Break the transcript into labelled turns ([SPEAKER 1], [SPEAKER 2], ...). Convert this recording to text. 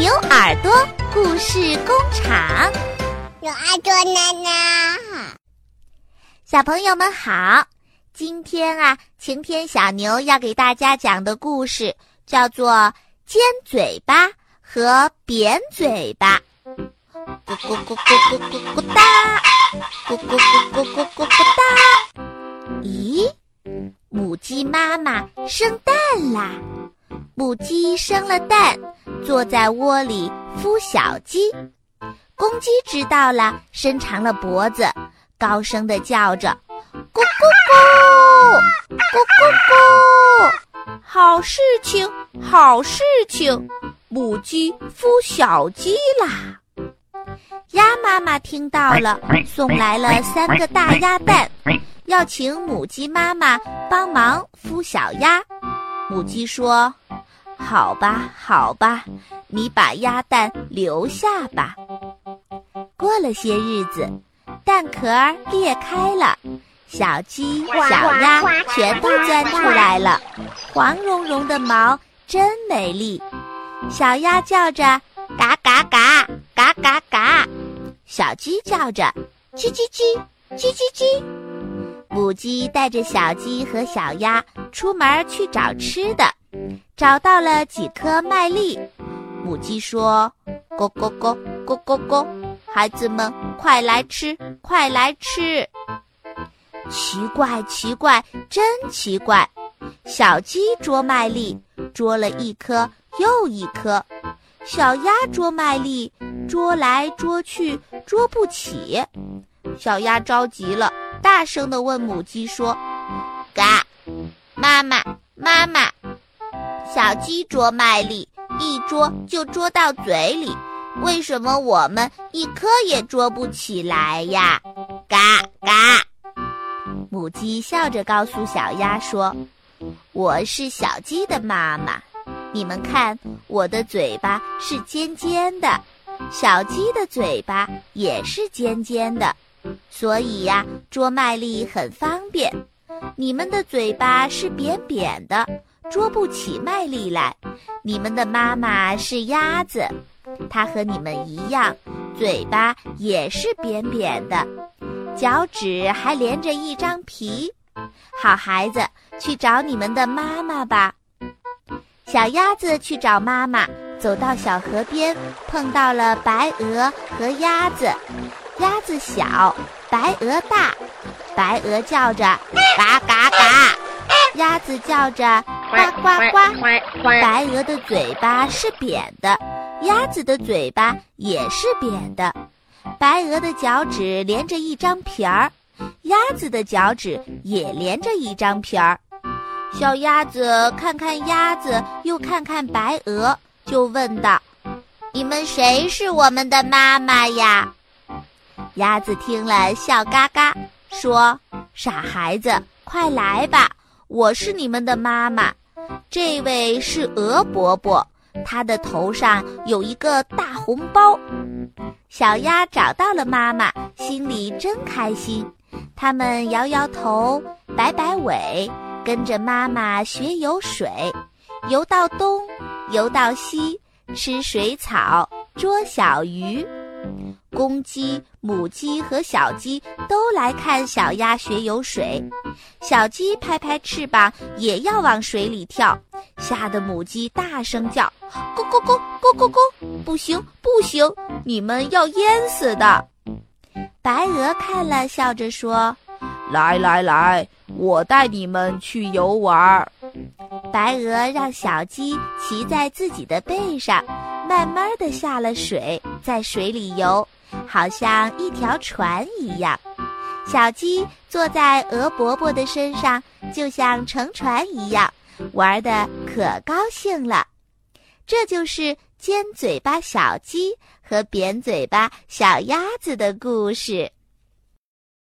[SPEAKER 1] 牛耳朵故事工厂，
[SPEAKER 2] 牛耳朵奶奶，
[SPEAKER 1] 小朋友们好！今天啊，晴天小牛要给大家讲的故事叫做《尖嘴巴和扁嘴巴》。咕咕咕咕咕咕咕哒，咕咕咕咕咕咕咕哒。咦，母鸡妈妈生蛋啦！母鸡生了蛋，坐在窝里孵小鸡。公鸡知道了，伸长了脖子，高声的叫着：“咕咕咕，咕咕咕！好事情，好事情！母鸡孵小鸡啦！”鸭妈妈听到了，送来了三个大鸭蛋，要请母鸡妈妈帮忙孵小鸭。母鸡说。好吧，好吧，你把鸭蛋留下吧。过了些日子，蛋壳儿裂开了，小鸡、小鸭全都钻出来了，黄茸茸的毛真美丽。小鸭叫着“嘎嘎嘎，嘎嘎嘎”，小鸡叫着“叽叽叽，叽叽叽”。母鸡带着小鸡和小鸭出门去找吃的。找到了几颗麦粒，母鸡说：“咕咕咕，咕咕咕，孩子们快来吃，快来吃！”奇怪，奇怪，真奇怪！小鸡捉麦粒，捉了一颗又一颗；小鸭捉麦粒，捉来捉去，捉不起。小鸭着急了，大声地问母鸡说：“嘎，妈妈，妈妈。”小鸡捉麦粒，一捉就捉到嘴里，为什么我们一颗也捉不起来呀？嘎嘎！母鸡笑着告诉小鸭说：“我是小鸡的妈妈，你们看，我的嘴巴是尖尖的，小鸡的嘴巴也是尖尖的，所以呀，捉麦粒很方便。你们的嘴巴是扁扁的。”捉不起麦粒来，你们的妈妈是鸭子，它和你们一样，嘴巴也是扁扁的，脚趾还连着一张皮。好孩子，去找你们的妈妈吧。小鸭子去找妈妈，走到小河边，碰到了白鹅和鸭子。鸭子小，白鹅大，白鹅叫着嘎嘎嘎，鸭子叫着。呱呱呱！白鹅的嘴巴是扁的，鸭子的嘴巴也是扁的。白鹅的脚趾连着一张皮儿，鸭子的脚趾也连着一张皮儿。小鸭子看看鸭子，又看看白鹅，就问道：“你们谁是我们的妈妈呀？”鸭子听了，笑嘎嘎，说：“傻孩子，快来吧，我是你们的妈妈。”这位是鹅伯伯，他的头上有一个大红包。小鸭找到了妈妈，心里真开心。它们摇摇头，摆摆尾，跟着妈妈学游水，游到东，游到西，吃水草，捉小鱼。公鸡、母鸡和小鸡都来看小鸭学游水，小鸡拍拍翅膀也要往水里跳，吓得母鸡大声叫：“咕咕咕咕咕咕！不行不行，你们要淹死的！”白鹅看了，笑着说：“
[SPEAKER 3] 来来来，我带你们去游玩。”
[SPEAKER 1] 白鹅让小鸡骑在自己的背上，慢慢的下了水，在水里游。好像一条船一样，小鸡坐在鹅伯伯的身上，就像乘船一样，玩的可高兴了。这就是尖嘴巴小鸡和扁嘴巴小鸭子的故事。